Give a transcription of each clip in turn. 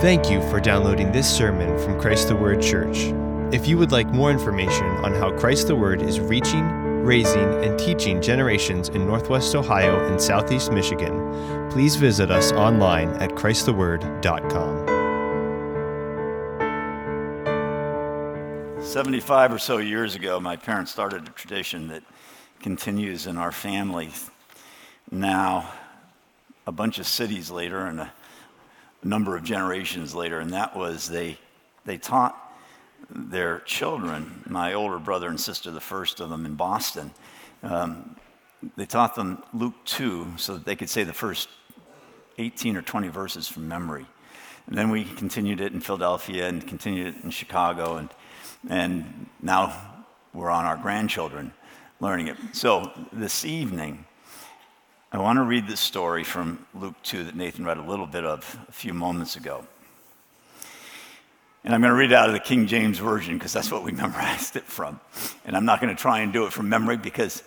Thank you for downloading this sermon from Christ the Word Church. If you would like more information on how Christ the Word is reaching, raising, and teaching generations in Northwest Ohio and Southeast Michigan, please visit us online at ChristTheWord.com. 75 or so years ago, my parents started a tradition that continues in our family now, a bunch of cities later and a number of generations later, and that was they, they taught their children, my older brother and sister, the first of them in Boston, um, they taught them Luke 2 so that they could say the first 18 or 20 verses from memory. And then we continued it in Philadelphia and continued it in Chicago, and, and now we're on our grandchildren learning it. So this evening, I want to read this story from Luke 2 that Nathan read a little bit of a few moments ago. And I'm going to read it out of the King James Version because that's what we memorized it from. And I'm not going to try and do it from memory because,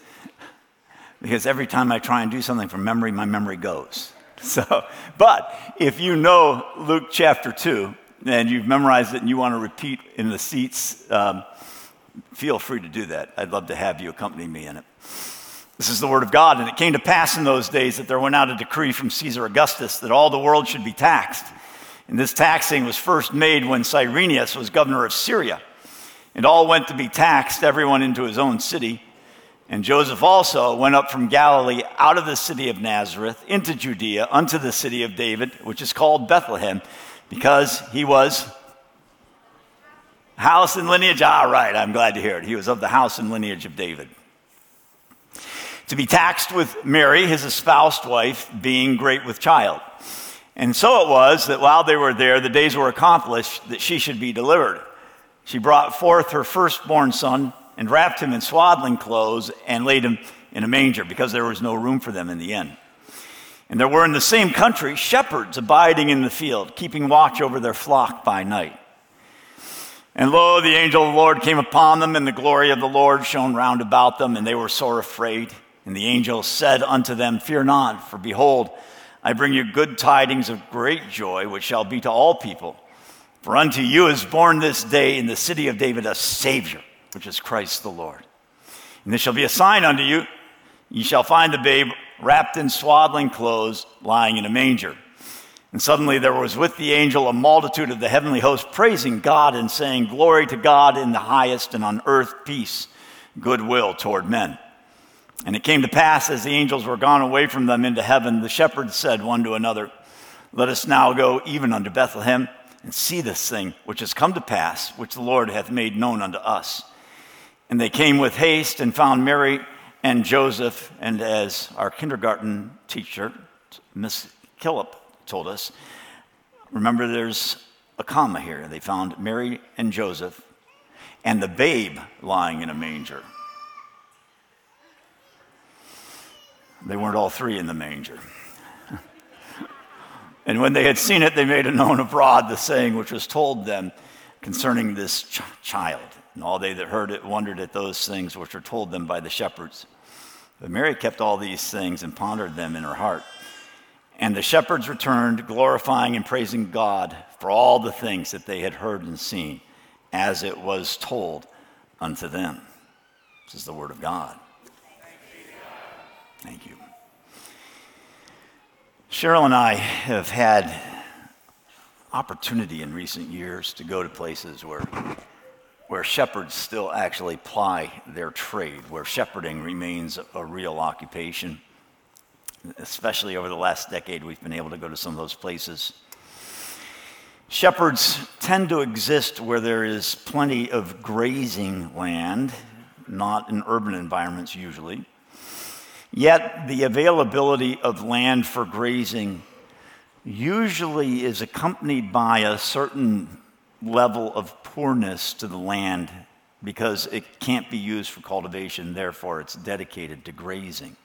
because every time I try and do something from memory, my memory goes. So, but if you know Luke chapter 2 and you've memorized it and you want to repeat in the seats, um, feel free to do that. I'd love to have you accompany me in it. This is the word of God. And it came to pass in those days that there went out a decree from Caesar Augustus that all the world should be taxed. And this taxing was first made when Cyrenius was governor of Syria. And all went to be taxed, everyone into his own city. And Joseph also went up from Galilee out of the city of Nazareth into Judea unto the city of David, which is called Bethlehem, because he was house and lineage. All right, I'm glad to hear it. He was of the house and lineage of David. To be taxed with Mary, his espoused wife, being great with child. And so it was that while they were there, the days were accomplished that she should be delivered. She brought forth her firstborn son and wrapped him in swaddling clothes and laid him in a manger because there was no room for them in the inn. And there were in the same country shepherds abiding in the field, keeping watch over their flock by night. And lo, the angel of the Lord came upon them, and the glory of the Lord shone round about them, and they were sore afraid. And the angel said unto them, Fear not, for behold, I bring you good tidings of great joy, which shall be to all people. For unto you is born this day in the city of David a Savior which is Christ the Lord. And this shall be a sign unto you. Ye shall find the babe wrapped in swaddling clothes, lying in a manger. And suddenly there was with the angel a multitude of the heavenly host praising God and saying, Glory to God in the highest, and on earth peace, goodwill toward men. And it came to pass as the angels were gone away from them into heaven, the shepherds said one to another, Let us now go even unto Bethlehem and see this thing which has come to pass, which the Lord hath made known unto us. And they came with haste and found Mary and Joseph. And as our kindergarten teacher, Miss Killip, told us, remember there's a comma here. They found Mary and Joseph and the babe lying in a manger. They weren't all three in the manger. and when they had seen it, they made known abroad the saying which was told them concerning this ch- child. And all they that heard it wondered at those things which were told them by the shepherds. But Mary kept all these things and pondered them in her heart. And the shepherds returned, glorifying and praising God for all the things that they had heard and seen, as it was told unto them. This is the word of God. Thank you. Cheryl and I have had opportunity in recent years to go to places where where shepherds still actually ply their trade, where shepherding remains a real occupation. Especially over the last decade, we've been able to go to some of those places. Shepherds tend to exist where there is plenty of grazing land, not in urban environments usually. Yet the availability of land for grazing usually is accompanied by a certain level of poorness to the land because it can't be used for cultivation, therefore, it's dedicated to grazing.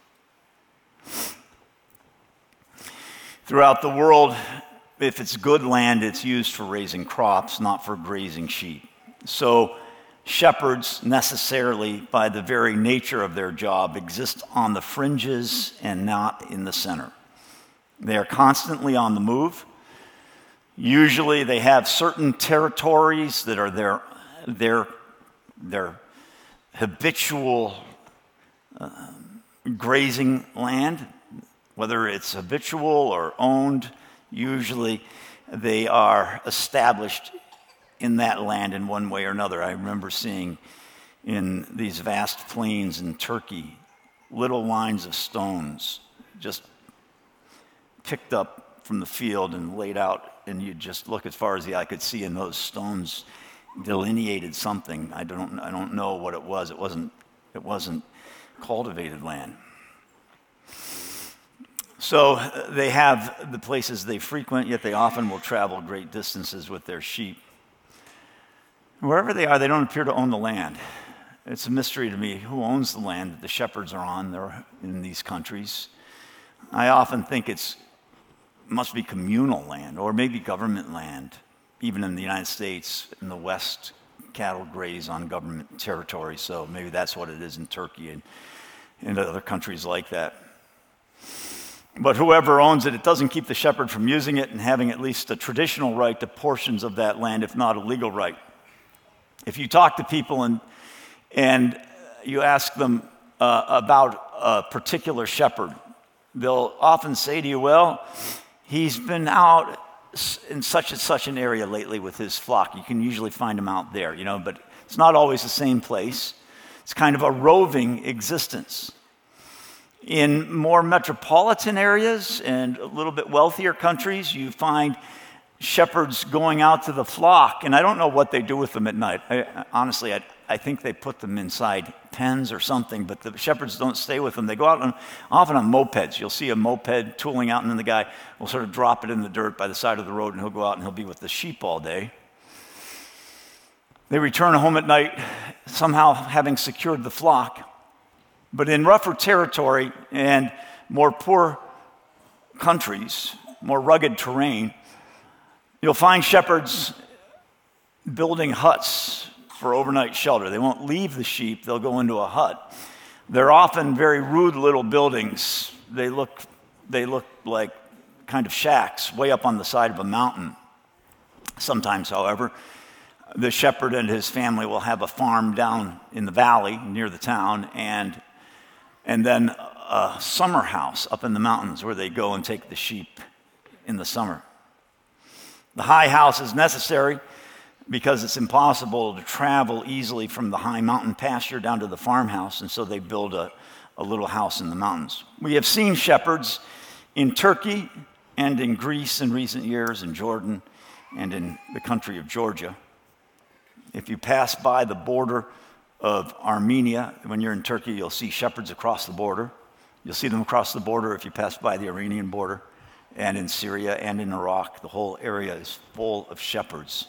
Throughout the world, if it's good land, it's used for raising crops, not for grazing sheep. So, shepherds necessarily, by the very nature of their job, exist on the fringes and not in the center. They are constantly on the move Usually they have certain territories that are their, their, their habitual uh, grazing land, whether it's habitual or owned, usually they are established in that land in one way or another. I remember seeing in these vast plains in Turkey little lines of stones just picked up from the field and laid out, and you just look as far as the eye could see, and those stones delineated something. I don't, I don't know what it was. It wasn't, it wasn't cultivated land. So uh, they have the places they frequent, yet they often will travel great distances with their sheep. Wherever they are, they don't appear to own the land. It's a mystery to me who owns the land that the shepherds are on there in these countries. I often think it's must be communal land or maybe government land. Even in the United States, in the West, cattle graze on government territory, so maybe that's what it is in Turkey and in other countries like that. But whoever owns it, it doesn't keep the shepherd from using it and having at least a traditional right to portions of that land, if not a legal right. If you talk to people and, and you ask them uh, about a particular shepherd, they'll often say to you, Well, he's been out in such and such an area lately with his flock. You can usually find him out there, you know, but it's not always the same place. It's kind of a roving existence. In more metropolitan areas and a little bit wealthier countries, you find shepherds going out to the flock, and I don't know what they do with them at night. I, honestly, I, I think they put them inside pens or something, but the shepherds don't stay with them. They go out on, often on mopeds. You'll see a moped tooling out, and then the guy will sort of drop it in the dirt by the side of the road, and he'll go out and he'll be with the sheep all day. They return home at night, somehow having secured the flock. But in rougher territory and more poor countries, more rugged terrain, You'll find shepherds building huts for overnight shelter. They won't leave the sheep, they'll go into a hut. They're often very rude little buildings. They look, they look like kind of shacks way up on the side of a mountain. Sometimes, however, the shepherd and his family will have a farm down in the valley near the town and, and then a summer house up in the mountains where they go and take the sheep in the summer. The high house is necessary because it's impossible to travel easily from the high mountain pasture down to the farmhouse, and so they build a, a little house in the mountains. We have seen shepherds in Turkey and in Greece in recent years, in Jordan and in the country of Georgia. If you pass by the border of Armenia, when you're in Turkey, you'll see shepherds across the border. You'll see them across the border if you pass by the Iranian border and in Syria and in Iraq. The whole area is full of shepherds.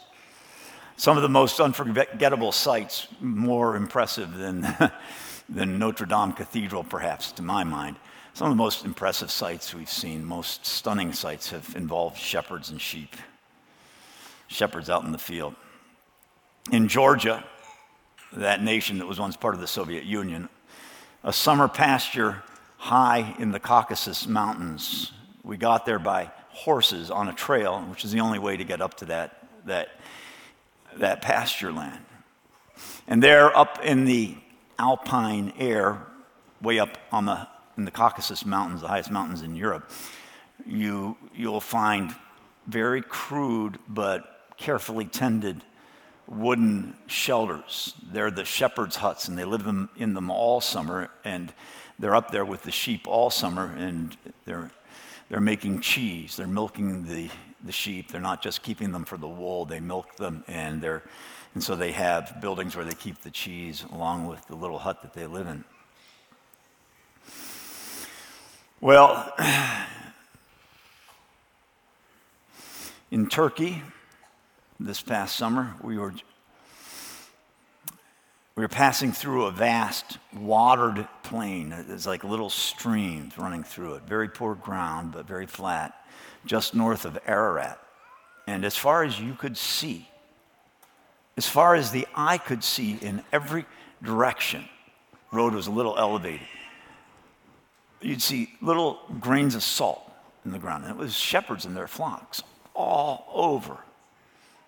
Some of the most unforgettable sights, more impressive than, than Notre Dame Cathedral, perhaps, to my mind. Some of the most impressive sights we've seen, most stunning sights, have involved shepherds and sheep. Shepherds out in the field. In Georgia, that nation that was once part of the Soviet Union, a summer pasture high in the Caucasus Mountains we got there by horses on a trail, which is the only way to get up to that, that, that pasture land. And there, up in the alpine air, way up on the, in the Caucasus Mountains, the highest mountains in Europe, you, you'll find very crude but carefully tended wooden shelters. They're the shepherd's huts, and they live in them all summer, and they're up there with the sheep all summer, and they're they're making cheese. They're milking the, the sheep. They're not just keeping them for the wool, they milk them, and, they're, and so they have buildings where they keep the cheese along with the little hut that they live in. Well, in Turkey this past summer, we were we were passing through a vast watered plain. There's like little streams running through it. Very poor ground, but very flat, just north of Ararat. And as far as you could see, as far as the eye could see in every direction, road was a little elevated. You'd see little grains of salt in the ground. And it was shepherds and their flocks all over,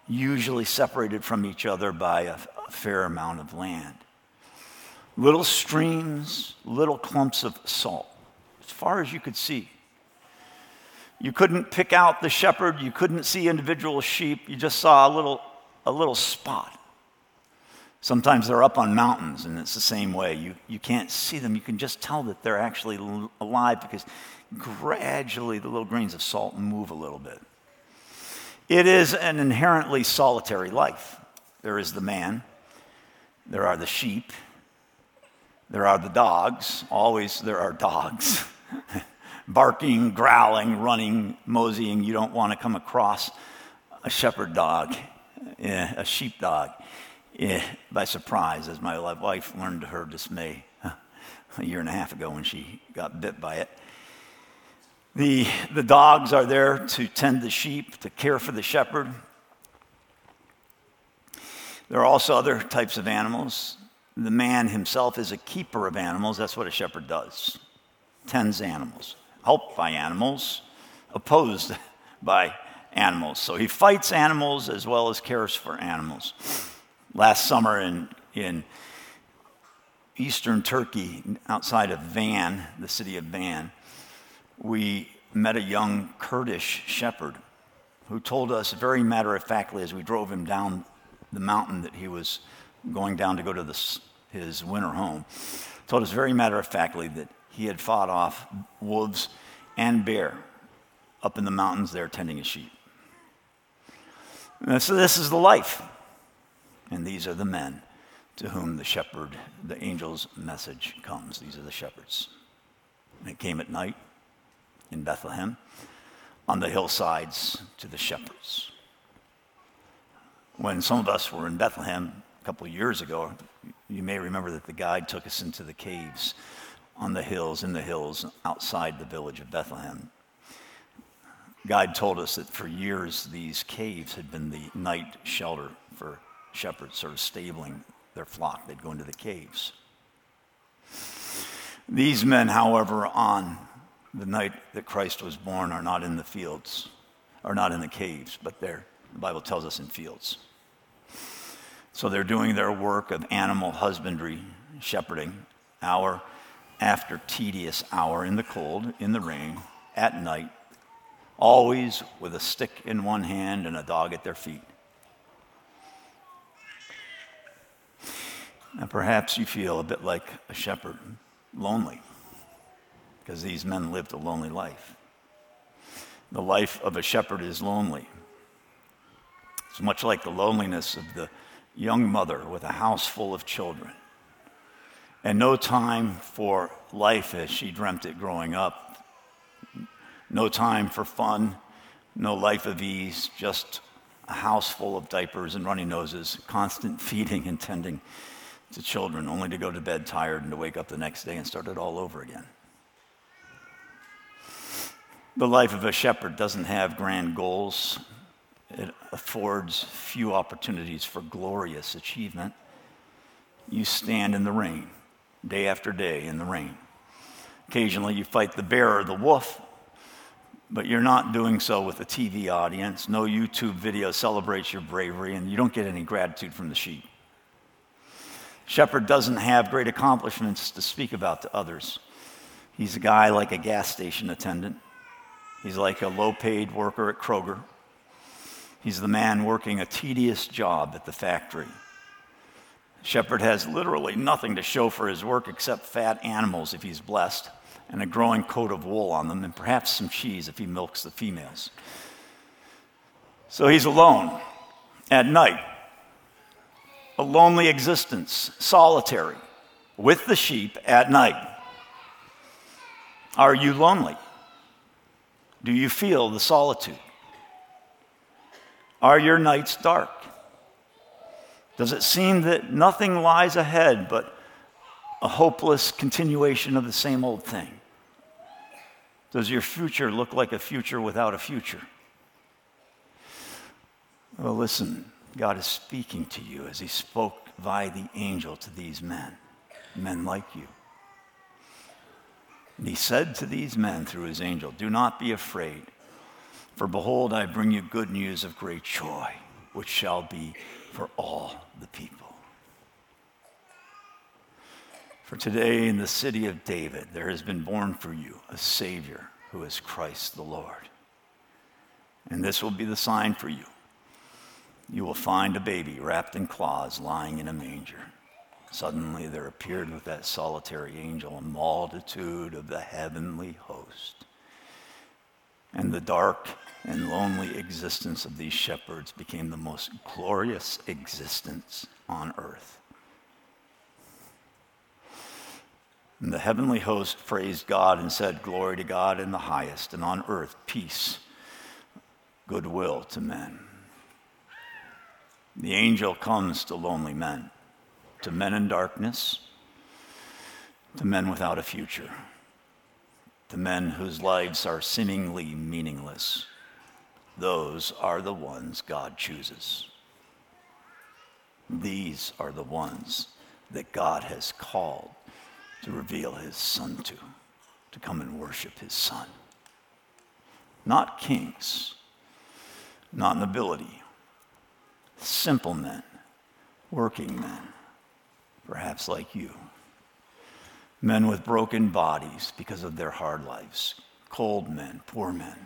usually separated from each other by a, a fair amount of land. Little streams, little clumps of salt, as far as you could see. You couldn't pick out the shepherd, you couldn't see individual sheep, you just saw a little, a little spot. Sometimes they're up on mountains, and it's the same way. You, you can't see them. You can just tell that they're actually alive because gradually the little grains of salt move a little bit. It is an inherently solitary life. There is the man, there are the sheep, there are the dogs. Always there are dogs. Barking, growling, running, moseying. You don't want to come across a shepherd dog, eh, a sheep dog yeah, by surprise, as my wife learned to her dismay a year and a half ago when she got bit by it. The, the dogs are there to tend the sheep, to care for the shepherd. There are also other types of animals. The man himself is a keeper of animals. That's what a shepherd does tends animals, helped by animals, opposed by animals. So he fights animals as well as cares for animals last summer in, in eastern Turkey, outside of Van, the city of Van, we met a young Kurdish shepherd who told us very matter of factly as we drove him down the mountain that he was going down to go to his winter home, told us very matter of factly that he had fought off wolves and bear up in the mountains there tending his sheep. And so this is the life. And these are the men to whom the shepherd, the angel's message comes. These are the shepherds. And it came at night in Bethlehem on the hillsides to the shepherds. When some of us were in Bethlehem a couple of years ago, you may remember that the guide took us into the caves on the hills, in the hills outside the village of Bethlehem. Guide told us that for years these caves had been the night shelter for shepherds sort of stabling their flock. They'd go into the caves. These men, however, on the night that Christ was born, are not in the fields, are not in the caves, but they're, the Bible tells us, in fields. So they're doing their work of animal husbandry, shepherding, hour after tedious hour in the cold, in the rain, at night, always with a stick in one hand and a dog at their feet. And perhaps you feel a bit like a shepherd, lonely, because these men lived a lonely life. The life of a shepherd is lonely. It's much like the loneliness of the young mother with a house full of children and no time for life as she dreamt it growing up. No time for fun, no life of ease, just a house full of diapers and runny noses, constant feeding and tending to children, only to go to bed tired and to wake up the next day and start it all over again. The life of a shepherd doesn't have grand goals. It affords few opportunities for glorious achievement. You stand in the rain, day after day in the rain. Occasionally, you fight the bear or the wolf, but you're not doing so with a TV audience. No YouTube video celebrates your bravery, and you don't get any gratitude from the sheep. Shepherd doesn't have great accomplishments to speak about to others. He's a guy like a gas station attendant. He's like a low paid worker at Kroger. He's the man working a tedious job at the factory. Shepherd has literally nothing to show for his work except fat animals if he's blessed, and a growing coat of wool on them, and perhaps some cheese if he milks the females. So he's alone at night a lonely existence, solitary, with the sheep at night. Are you lonely? Do you feel the solitude? Are your nights dark? Does it seem that nothing lies ahead but a hopeless continuation of the same old thing? Does your future look like a future without a future? Well, listen, God is speaking to you as he spoke by the angel to these men, men like you. And he said to these men through his angel, Do not be afraid. For behold, I bring you good news of great joy, which shall be for all the people. For today in the city of David, there has been born for you a Savior who is Christ the Lord. And this will be the sign for you. You will find a baby wrapped in cloths lying in a manger. Suddenly there appeared with that solitary angel a multitude of the heavenly host. And the dark and lonely existence of these shepherds became the most glorious existence on earth. And the heavenly host praised God and said, Glory to God in the highest, and on earth peace, goodwill to men. The angel comes to lonely men, to men in darkness, to men without a future, to men whose lives are seemingly meaningless. Those are the ones God chooses. These are the ones that God has called to reveal his son to, to come and worship his son. Not kings, not nobility, simple men, working men, perhaps like you. Men with broken bodies because of their hard lives, cold men, poor men.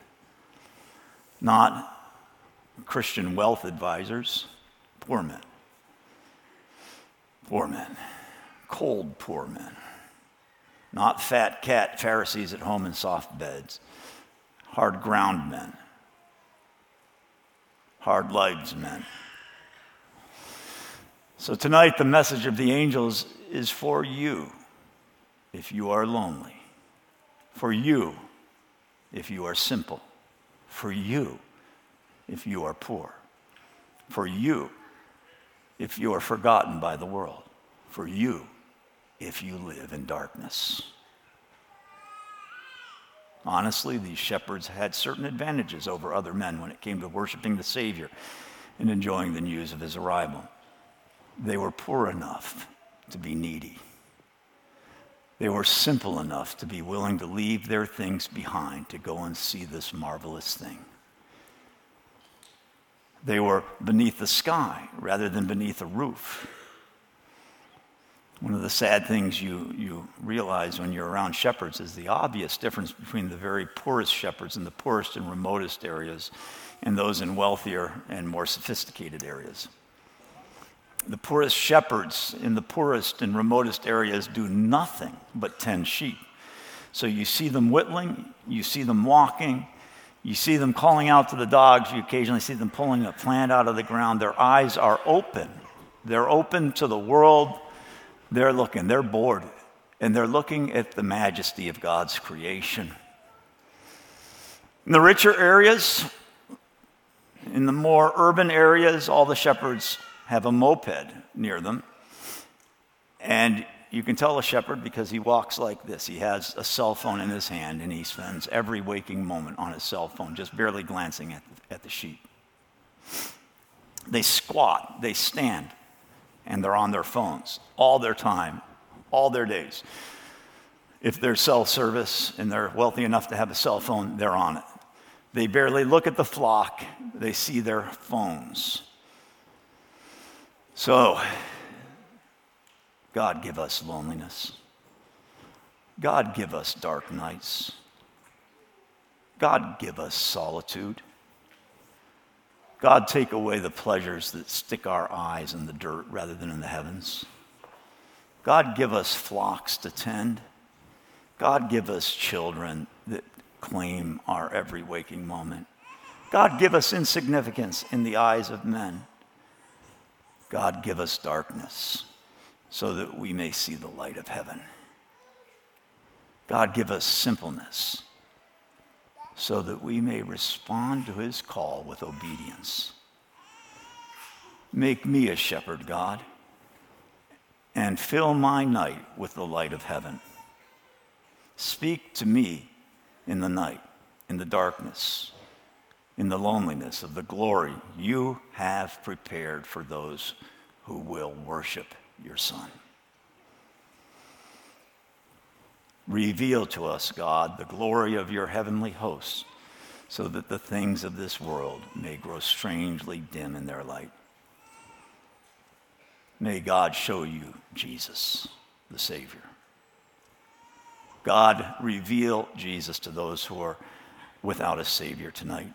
Not Christian wealth advisors, poor men. Poor men, cold poor men not fat cat Pharisees at home in soft beds, hard ground men, hard lives men. So tonight, the message of the angels is for you if you are lonely, for you if you are simple, for you if you are poor, for you if you are forgotten by the world, for you if you live in darkness. Honestly, these shepherds had certain advantages over other men when it came to worshiping the Savior and enjoying the news of his arrival. They were poor enough to be needy. They were simple enough to be willing to leave their things behind to go and see this marvelous thing. They were beneath the sky rather than beneath a roof. One of the sad things you, you realize when you're around shepherds is the obvious difference between the very poorest shepherds in the poorest and remotest areas and those in wealthier and more sophisticated areas. The poorest shepherds in the poorest and remotest areas do nothing but tend sheep. So you see them whittling, you see them walking, you see them calling out to the dogs, you occasionally see them pulling a plant out of the ground. Their eyes are open. They're open to the world they're looking, they're bored, and they're looking at the majesty of God's creation. In the richer areas, in the more urban areas, all the shepherds have a moped near them. And you can tell a shepherd because he walks like this. He has a cell phone in his hand and he spends every waking moment on his cell phone, just barely glancing at, at the sheep. They squat, they stand, and they're on their phones all their time, all their days. If they're cell service and they're wealthy enough to have a cell phone, they're on it. They barely look at the flock, they see their phones. So, God give us loneliness. God give us dark nights. God give us solitude. God, take away the pleasures that stick our eyes in the dirt rather than in the heavens. God, give us flocks to tend. God, give us children that claim our every waking moment. God, give us insignificance in the eyes of men. God, give us darkness so that we may see the light of heaven. God, give us simpleness so that we may respond to his call with obedience. Make me a shepherd, God, and fill my night with the light of heaven. Speak to me in the night, in the darkness, in the loneliness of the glory you have prepared for those who will worship your Son. Reveal to us, God, the glory of your heavenly hosts, so that the things of this world may grow strangely dim in their light. May God show you Jesus, the Savior. God, reveal Jesus to those who are without a Savior tonight.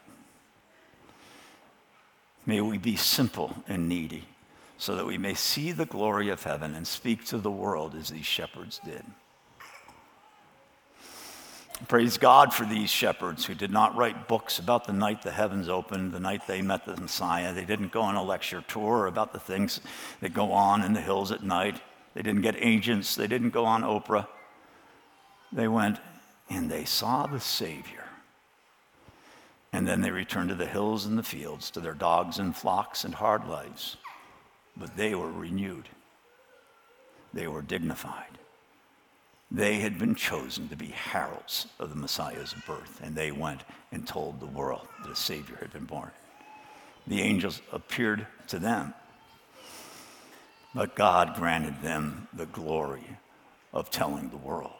May we be simple and needy so that we may see the glory of heaven and speak to the world as these shepherds did. Praise God for these shepherds who did not write books about the night the heavens opened, the night they met the Messiah. They didn't go on a lecture tour about the things that go on in the hills at night. They didn't get agents. They didn't go on Oprah. They went and they saw the Savior. And then they returned to the hills and the fields, to their dogs and flocks and hard lives. But they were renewed, they were dignified. They had been chosen to be heralds of the Messiah's birth, and they went and told the world that a Savior had been born. The angels appeared to them, but God granted them the glory of telling the world.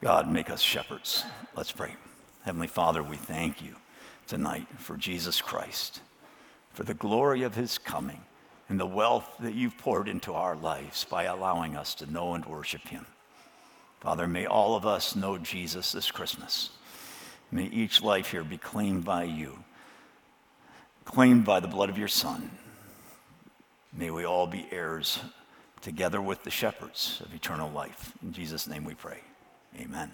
God, make us shepherds. Let's pray. Heavenly Father, we thank you tonight for Jesus Christ, for the glory of his coming and the wealth that you've poured into our lives by allowing us to know and worship him. Father, may all of us know Jesus this Christmas. May each life here be claimed by you, claimed by the blood of your Son. May we all be heirs together with the shepherds of eternal life. In Jesus' name we pray. Amen.